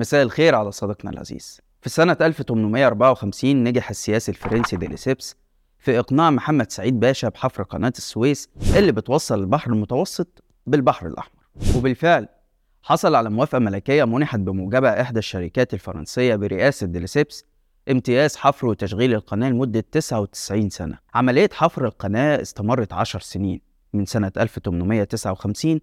مساء الخير على صديقنا العزيز. في سنة 1854 نجح السياسي الفرنسي ديليسيبس في إقناع محمد سعيد باشا بحفر قناة السويس اللي بتوصل البحر المتوسط بالبحر الأحمر. وبالفعل حصل على موافقة ملكية منحت بموجبها إحدى الشركات الفرنسية برئاسة ديليسيبس امتياز حفر وتشغيل القناة لمدة 99 سنة. عملية حفر القناة استمرت 10 سنين. من سنة 1859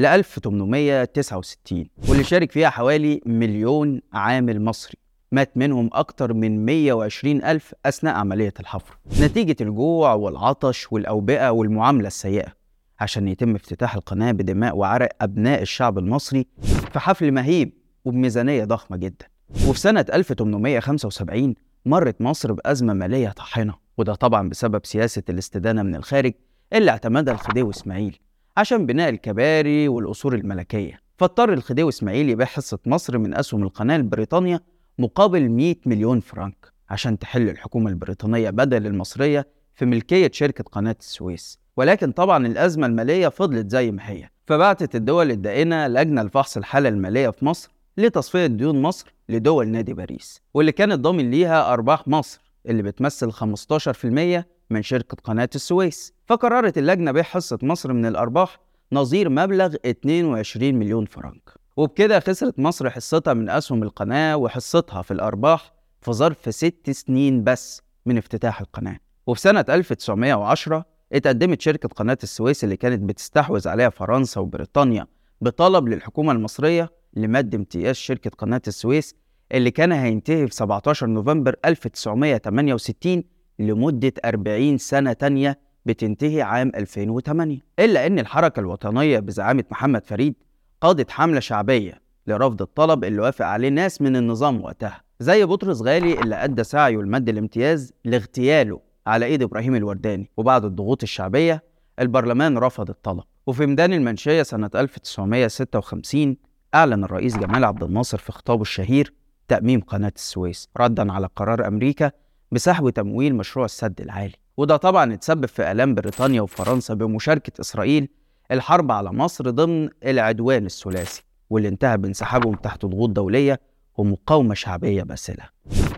ل 1869 واللي شارك فيها حوالي مليون عامل مصري. مات منهم أكتر من 120 ألف أثناء عملية الحفر. نتيجة الجوع والعطش والأوبئة والمعاملة السيئة. عشان يتم افتتاح القناة بدماء وعرق أبناء الشعب المصري في حفل مهيب وبميزانية ضخمة جدا. وفي سنة 1875 مرت مصر بأزمة مالية طاحنة وده طبعا بسبب سياسة الاستدانة من الخارج اللي اعتمدها الخديوي إسماعيل. عشان بناء الكباري والقصور الملكية. فاضطر الخديوي إسماعيل يبيع حصة مصر من أسهم القناة لبريطانيا مقابل 100 مليون فرنك عشان تحل الحكومة البريطانية بدل المصرية في ملكية شركة قناة السويس. ولكن طبعا الأزمة المالية فضلت زي ما هي. فبعتت الدول الدائنة لجنة لفحص الحالة المالية في مصر لتصفية ديون مصر لدول نادي باريس واللي كانت ضامن ليها أرباح مصر اللي بتمثل 15% من شركة قناة السويس فقررت اللجنة بيع حصة مصر من الأرباح نظير مبلغ 22 مليون فرنك. وبكده خسرت مصر حصتها من أسهم القناة وحصتها في الأرباح في ظرف ست سنين بس من افتتاح القناة. وفي سنة 1910 اتقدمت شركة قناة السويس اللي كانت بتستحوذ عليها فرنسا وبريطانيا بطلب للحكومة المصرية لمد امتياز شركة قناة السويس اللي كان هينتهي في 17 نوفمبر 1968 لمدة 40 سنة تانية بتنتهي عام 2008 إلا أن الحركة الوطنية بزعامة محمد فريد قادت حملة شعبية لرفض الطلب اللي وافق عليه ناس من النظام وقتها زي بطرس غالي اللي أدى سعيه لمد الامتياز لاغتياله على إيد إبراهيم الورداني. وبعد الضغوط الشعبية البرلمان رفض الطلب. وفي ميدان المنشية سنة 1956 أعلن الرئيس جمال عبد الناصر في خطابه الشهير تأميم قناة السويس ردا على قرار أمريكا بسحب تمويل مشروع السد العالي. وده طبعا اتسبب في آلام بريطانيا وفرنسا بمشاركة إسرائيل الحرب على مصر ضمن العدوان الثلاثي واللي انتهى بانسحابهم تحت ضغوط دولية ومقاومة شعبية باسلة.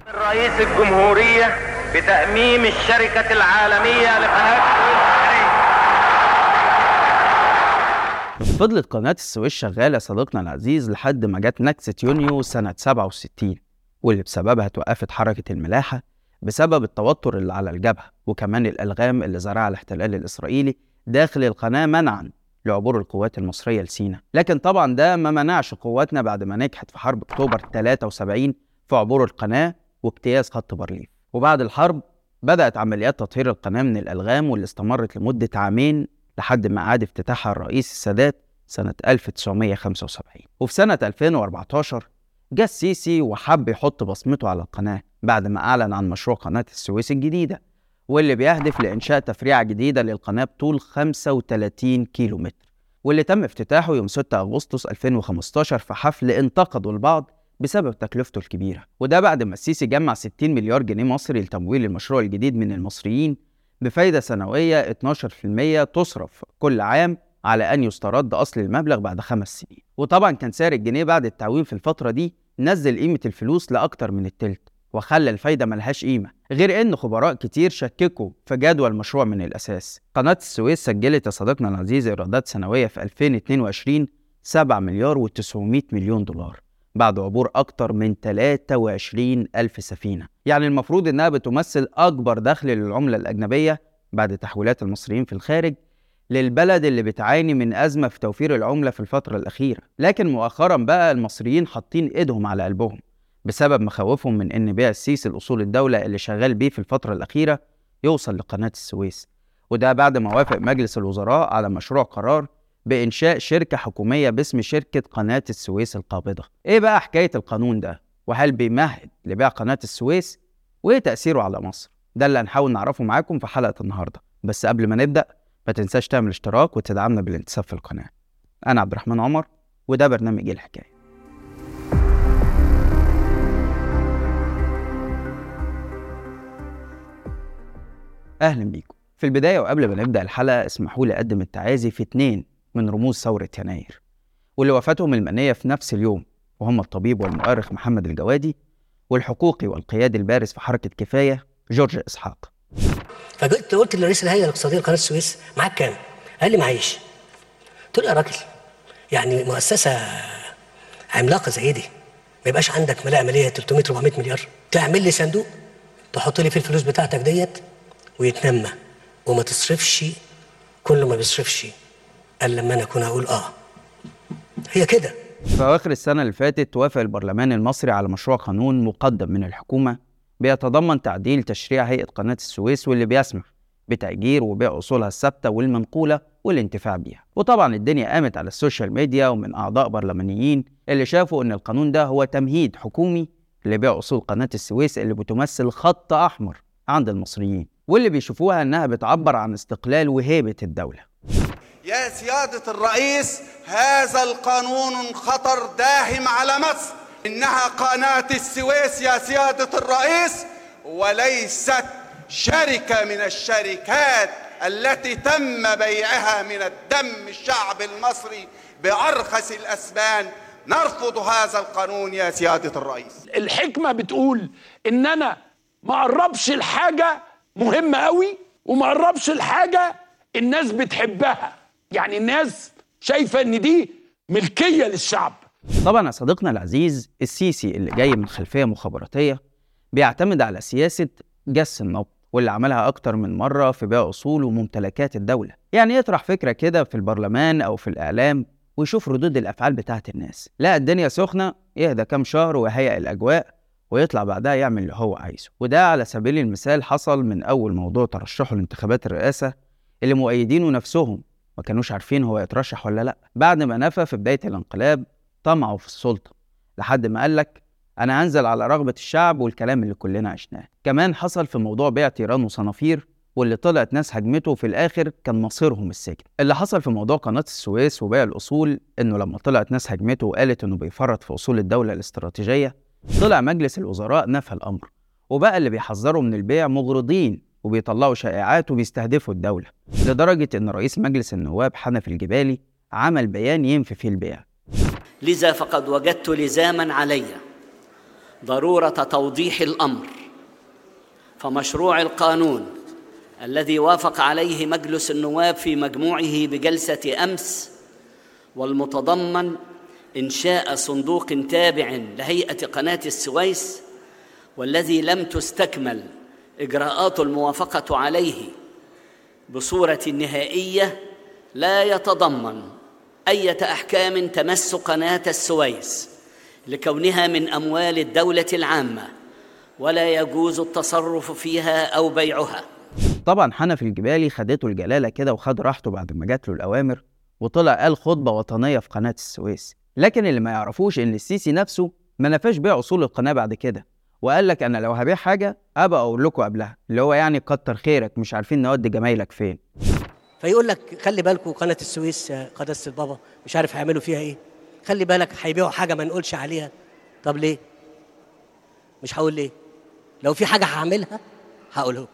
رئيس الجمهورية بتأميم الشركة العالمية لقناة فضلت قناة السويس شغالة صديقنا العزيز لحد ما جت نكسة يونيو سنة 67 واللي بسببها توقفت حركة الملاحة بسبب التوتر اللي على الجبهة وكمان الألغام اللي زرعها الاحتلال الإسرائيلي داخل القناة منعا لعبور القوات المصرية لسينا لكن طبعا ده ما منعش قواتنا بعد ما نجحت في حرب أكتوبر 73 في عبور القناة واجتياز خط بارليف وبعد الحرب بدأت عمليات تطهير القناة من الألغام واللي استمرت لمدة عامين لحد ما عاد افتتاحها الرئيس السادات سنة 1975 وفي سنة 2014 جه السيسي وحب يحط بصمته على القناة. بعد ما أعلن عن مشروع قناة السويس الجديدة واللي بيهدف لإنشاء تفريعة جديدة للقناة بطول 35 كيلو متر واللي تم افتتاحه يوم 6 أغسطس 2015 في حفل انتقدوا البعض بسبب تكلفته الكبيرة. وده بعد ما السيسي جمع 60 مليار جنيه مصري لتمويل المشروع الجديد من المصريين بفايدة سنوية 12% تصرف كل عام على أن يسترد أصل المبلغ بعد خمس سنين. وطبعا كان سعر الجنيه بعد التعويم في الفترة دي نزل قيمة الفلوس لأكتر من التلت. وخلى الفايدة ملهاش قيمة غير إن خبراء كتير شككوا في جدوى المشروع من الأساس. قناة السويس سجلت يا صديقنا العزيز إيرادات سنوية في 2022 7 مليار و900 مليون دولار بعد عبور أكتر من 23 ألف سفينة. يعني المفروض إنها بتمثل أكبر دخل للعملة الأجنبية بعد تحويلات المصريين في الخارج للبلد اللي بتعاني من أزمة في توفير العملة في الفترة الأخيرة. لكن مؤخرا بقى المصريين حاطين إيدهم على قلبهم. بسبب مخاوفهم من إن بيع السيسي لأصول الدولة اللي شغال بيه في الفترة الأخيرة يوصل لقناة السويس وده بعد ما وافق مجلس الوزراء على مشروع قرار بإنشاء شركة حكومية باسم شركة قناة السويس القابضة إيه بقى حكاية القانون ده؟ وهل بيمهد لبيع قناة السويس؟ وإيه تأثيره على مصر؟ ده اللي هنحاول نعرفه معاكم في حلقة النهاردة بس قبل ما نبدأ ما تنساش تعمل اشتراك وتدعمنا بالانتساب في القناة أنا عبد الرحمن عمر وده برنامج إيه أهلا بيكم. في البداية وقبل ما نبدأ الحلقة اسمحوا لي أقدم التعازي في اتنين من رموز ثورة يناير واللي وفاتهم المنية في نفس اليوم وهم الطبيب والمؤرخ محمد الجوادي والحقوقي والقيادي البارز في حركة كفاية جورج إسحاق. فقلت قلت لرئيس الهيئة الاقتصادية لقناة السويس معاك كام؟ قال لي معيش. قلت له يا راجل يعني مؤسسة عملاقة زي دي ما يبقاش عندك ملاءه مالية 300 400 مليار تعمل لي صندوق تحط لي فيه الفلوس بتاعتك ديت ويتنمى. وما تصرفش كل ما بيصرفش قال لما أنا اكون أقول آه. هي كده. في أواخر السنة اللي فاتت وافق البرلمان المصري على مشروع قانون مقدم من الحكومة بيتضمن تعديل تشريع هيئة قناة السويس واللي بيسمح بتأجير وبيع أصولها الثابتة والمنقولة والانتفاع بيها. وطبعا الدنيا قامت على السوشيال ميديا ومن أعضاء برلمانيين اللي شافوا إن القانون ده هو تمهيد حكومي لبيع أصول قناة السويس اللي بتمثل خط أحمر عند المصريين. واللي بيشوفوها إنها بتعبر عن استقلال وهيبة الدولة. يا سيادة الرئيس هذا القانون خطر داهم على مصر. إنها قناة السويس يا سيادة الرئيس وليست شركة من الشركات التي تم بيعها من الدم الشعب المصري بأرخص الأسبان. نرفض هذا القانون يا سيادة الرئيس. الحكمة بتقول إن أنا ما أقربش الحاجة مهمة قوي وما اقربش الحاجة الناس بتحبها. يعني الناس شايفة إن دي ملكية للشعب. طبعا يا صديقنا العزيز السيسي اللي جاي من خلفية مخابراتية بيعتمد على سياسة جس النبض واللي عملها أكتر من مرة في بيع أصول وممتلكات الدولة. يعني يطرح فكرة كده في البرلمان أو في الإعلام ويشوف ردود الأفعال بتاعت الناس. لا الدنيا سخنة يهدى كام شهر ويهيئ الأجواء. ويطلع بعدها يعمل اللي هو عايزه. وده على سبيل المثال حصل من أول موضوع ترشحه لانتخابات الرئاسة اللي مؤيدينه نفسهم ما كانوش عارفين هو يترشح ولا لأ. بعد ما نفى في بداية الانقلاب طمعه في السلطة لحد ما قالك أنا هنزل على رغبة الشعب والكلام اللي كلنا عشناه. كمان حصل في موضوع بيع تيران وصنافير واللي طلعت ناس هجمته وفي الآخر كان مصيرهم السجن. اللي حصل في موضوع قناة السويس وبيع الأصول إنه لما طلعت ناس هجمته وقالت إنه بيفرط في أصول الدولة الاستراتيجية طلع مجلس الوزراء نفى الأمر وبقى اللي بيحذروا من البيع مغرضين وبيطلعوا شائعات وبيستهدفوا الدولة لدرجة إن رئيس مجلس النواب حنفي الجبالي عمل بيان ينفي فيه البيع. لذا فقد وجدت لزاما علي ضرورة توضيح الأمر فمشروع القانون الذي وافق عليه مجلس النواب في مجموعه بجلسة أمس والمتضمن انشاء صندوق تابع لهيئة قناة السويس والذي لم تستكمل إجراءات الموافقة عليه بصورة نهائية لا يتضمن اية أحكام تمس قناة السويس لكونها من أموال الدولة العامة ولا يجوز التصرف فيها أو بيعها. طبعا حنفي الجبالي خدته الجلالة كده وخد راحته بعد ما جات له الأوامر وطلع قال خطبة وطنية في قناة السويس. لكن اللي ما يعرفوش إن السيسي نفسه ما نفاش بيع أصول القناة بعد كده وقال لك أنا لو هبيع حاجة أبقى أقول لكم قبلها اللي هو يعني كتر خيرك مش عارفين نودي جمايلك فين. فيقول لك خلي بالكم قناة السويس قداسه البابا مش عارف هيعملوا فيها إيه. خلي بالك هيبيعوا حاجة ما نقولش عليها. طب ليه؟ مش هقول ليه. لو في حاجة هعملها هقول لكم.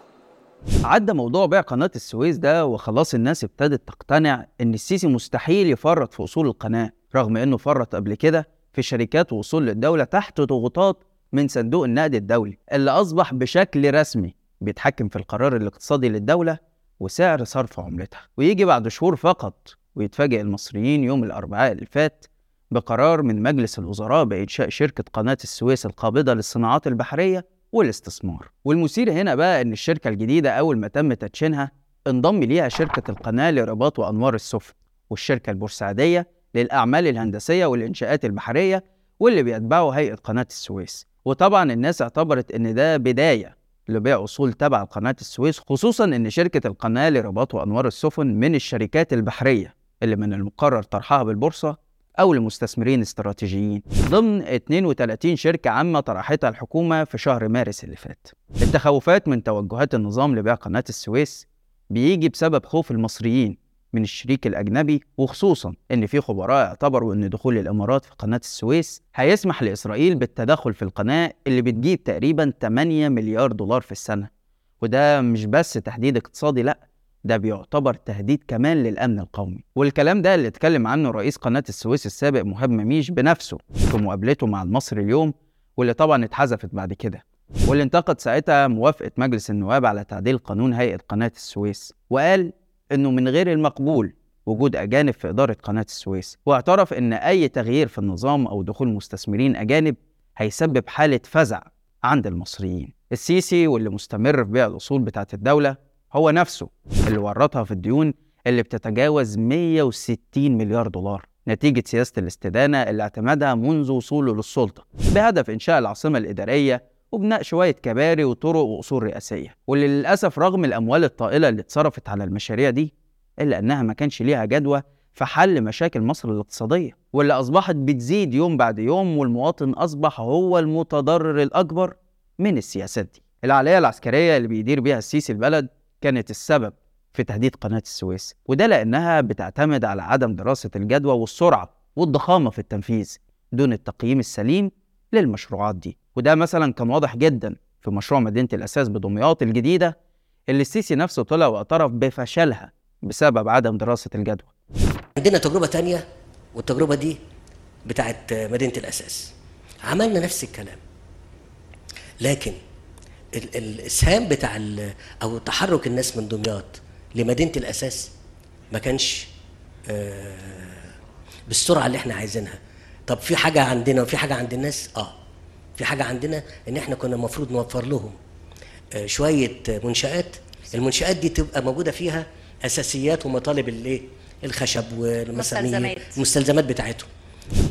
عدى موضوع بيع قناة السويس ده وخلاص الناس ابتدت تقتنع إن السيسي مستحيل يفرط في أصول القناة. رغم إنه فرط قبل كده في شركات وأصول للدولة تحت ضغوطات من صندوق النقد الدولي اللي أصبح بشكل رسمي بيتحكم في القرار الاقتصادي للدولة وسعر صرف عملتها. ويجي بعد شهور فقط ويتفاجئ المصريين يوم الأربعاء اللي فات بقرار من مجلس الوزراء بإنشاء شركة قناة السويس القابضة للصناعات البحرية والاستثمار. والمثير هنا بقى إن الشركة الجديدة أول ما تم تدشينها انضم ليها شركة القناة لرباط وأنوار السفن والشركة البورسعيدية للأعمال الهندسية والإنشاءات البحرية واللي بيتبعوا هيئة قناة السويس. وطبعا الناس اعتبرت إن ده بداية لبيع أصول تبع قناة السويس خصوصا إن شركة القناة لرباط وأنوار السفن من الشركات البحرية اللي من المقرر طرحها بالبورصة أو لمستثمرين استراتيجيين. ضمن 32 شركة عامة طرحتها الحكومة في شهر مارس اللي فات. التخوفات من توجهات النظام لبيع قناة السويس بيجي بسبب خوف المصريين من الشريك الأجنبي وخصوصا إن في خبراء اعتبروا إن دخول الإمارات في قناة السويس هيسمح لإسرائيل بالتدخل في القناة اللي بتجيب تقريبا 8 مليار دولار في السنة. وده مش بس تهديد اقتصادي لأ ده بيعتبر تهديد كمان للأمن القومي. والكلام ده اللي اتكلم عنه رئيس قناة السويس السابق مهاب مميش بنفسه في مقابلته مع المصري اليوم واللي طبعا اتحذفت بعد كده واللي انتقد ساعتها موافقة مجلس النواب على تعديل قانون هيئة قناة السويس. وقال إنه من غير المقبول وجود أجانب في إدارة قناة السويس واعترف إن أي تغيير في النظام أو دخول مستثمرين أجانب هيسبب حالة فزع عند المصريين. السيسي واللي مستمر في بيع الأصول بتاعة الدولة هو نفسه اللي ورطها في الديون اللي بتتجاوز 160 مليار دولار نتيجة سياسة الاستدانة اللي اعتمدها منذ وصوله للسلطة بهدف إنشاء العاصمة الإدارية وبناء شوية كباري وطرق وأصول رئاسية. واللي للأسف رغم الأموال الطائلة اللي اتصرفت على المشاريع دي إلا أنها ما كانش ليها جدوى في حل مشاكل مصر الاقتصادية. واللي أصبحت بتزيد يوم بعد يوم والمواطن أصبح هو المتضرر الأكبر من السياسات دي. العملية العسكرية اللي بيدير بيها السيسي البلد كانت السبب في تهديد قناة السويس. وده لأنها بتعتمد على عدم دراسة الجدوى والسرعة والضخامة في التنفيذ دون التقييم السليم للمشروعات دي. وده مثلا كان واضح جدا في مشروع مدينة الأساس بدمياط الجديدة اللي السيسي نفسه طلع واعترف بفشلها بسبب عدم دراسة الجدوى عندنا تجربة تانية والتجربة دي بتاعت مدينة الأساس. عملنا نفس الكلام. لكن ال- ال- الإسهام بتاع أو تحرك الناس من دمياط لمدينة الأساس ما كانش آه، بالسرعة اللي إحنا عايزينها. طب في حاجة عندنا وفي حاجة عند الناس؟ آه. في حاجة عندنا إن إحنا كنا المفروض نوفر لهم آه، شوية منشآت. المنشآت دي تبقى موجودة فيها أساسيات ومطالب الإيه؟ الخشب والمسامير مستلزمات. المستلزمات بتاعتهم.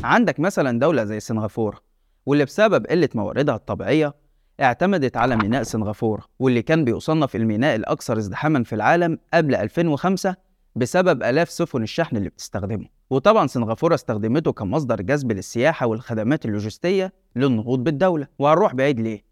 عندك مثلا دولة زي سنغافورة واللي بسبب قلة مواردها الطبيعية اعتمدت على ميناء سنغافورة واللي كان بيصنف الميناء الأكثر ازدحاما في العالم قبل 2005 بسبب آلاف سفن الشحن اللي بتستخدمه وطبعا سنغافورة استخدمته كمصدر جذب للسياحة والخدمات اللوجستية للنهوض بالدولة وهنروح بعيد ليه؟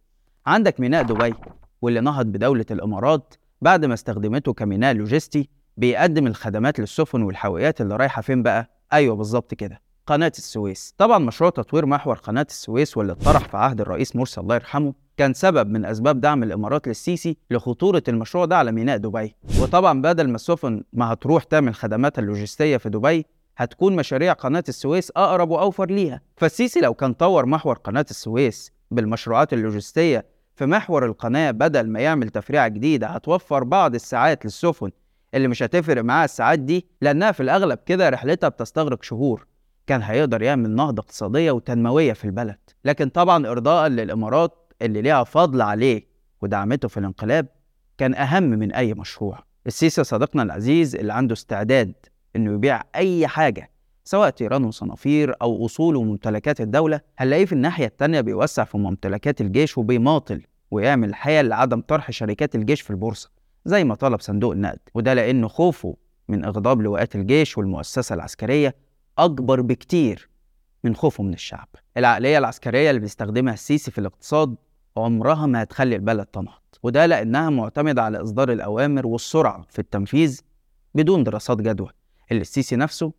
عندك ميناء دبي واللي نهض بدولة الإمارات بعد ما استخدمته كميناء لوجستي بيقدم الخدمات للسفن والحاويات اللي رايحة فين بقى؟ أيوه بالظبط كده قناة السويس طبعا مشروع تطوير محور قناة السويس واللي اتطرح في عهد الرئيس مرسي الله يرحمه كان سبب من أسباب دعم الإمارات للسيسي لخطورة المشروع ده على ميناء دبي. وطبعا بدل ما السفن ما هتروح تعمل خدماتها اللوجستية في دبي هتكون مشاريع قناة السويس أقرب وأوفر ليها. فالسيسي لو كان طور محور قناة السويس بالمشروعات اللوجستية في محور القناة بدل ما يعمل تفريعة جديدة هتوفر بعض الساعات للسفن اللي مش هتفرق معاها الساعات دي لأنها في الأغلب كده رحلتها بتستغرق شهور. كان هيقدر يعمل نهضة اقتصادية وتنموية في البلد. لكن طبعا إرضاء للإمارات اللي ليها فضل عليه ودعمته في الانقلاب كان أهم من أي مشروع. السيسي صديقنا العزيز اللي عنده استعداد إنه يبيع أي حاجة سواء طيران وصنافير أو أصول وممتلكات الدولة هنلاقيه في الناحية التانية بيوسع في ممتلكات الجيش وبيماطل ويعمل حيل لعدم طرح شركات الجيش في البورصة زي ما طلب صندوق النقد. وده لأنه خوفه من إغضاب لواءات الجيش والمؤسسة العسكرية أكبر بكتير من خوفه من الشعب. العقلية العسكرية اللي بيستخدمها السيسي في الاقتصاد عمرها ما هتخلي البلد تنهض وده لأنها معتمدة على إصدار الأوامر والسرعة في التنفيذ بدون دراسات جدوى اللي السيسي نفسه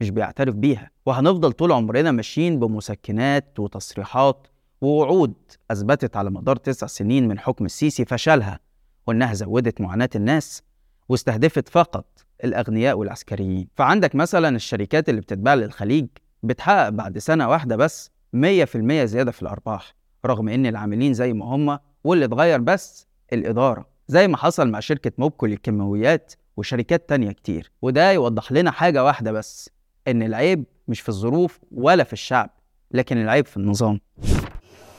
مش بيعترف بيها وهنفضل طول عمرنا ماشيين بمسكنات وتصريحات ووعود أثبتت على مدار تسع سنين من حكم السيسي فشلها وإنها زودت معاناة الناس واستهدفت فقط الأغنياء والعسكريين. فعندك مثلا الشركات اللي بتتباع للخليج بتحقق بعد سنة واحدة بس 100% زيادة في الأرباح. رغم إن العاملين زي ما هم واللي اتغير بس الإدارة زي ما حصل مع شركة موبكو للكيماويات وشركات تانية كتير. وده يوضح لنا حاجة واحدة بس إن العيب مش في الظروف ولا في الشعب لكن العيب في النظام.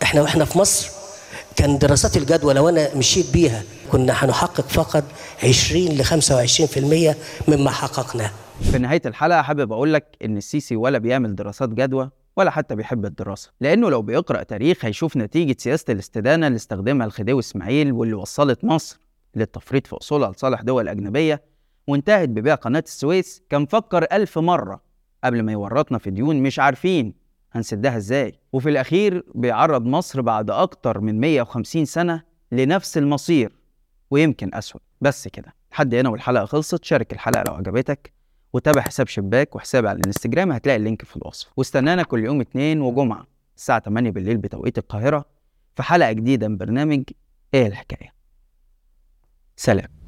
إحنا وإحنا في مصر كان دراسات الجدوى لو أنا مشيت بيها كنا هنحقق فقط 20 ل 25% مما حققناه. في نهاية الحلقة حابب أقول لك إن السيسي ولا بيعمل دراسات جدوى ولا حتى بيحب الدراسة لأنه لو بيقرأ تاريخ هيشوف نتيجة سياسة الاستدانة اللي استخدمها الخديوي إسماعيل واللي وصلت مصر للتفريط في أصولها لصالح دول أجنبية وانتهت ببيع قناة السويس كان فكر ألف مرة قبل ما يورطنا في ديون مش عارفين هنسدها إزاي. وفي الأخير بيعرض مصر بعد أكتر من 150 سنة لنفس المصير ويمكن أسوأ. بس كده لحد هنا والحلقة خلصت. شارك الحلقة لو عجبتك. وتابع حساب شباك وحسابي على الإنستجرام هتلاقي اللينك في الوصف. واستنانا كل يوم اتنين وجمعة الساعة 8 بالليل بتوقيت القاهرة في حلقة جديدة من برنامج إيه الحكاية. سلام.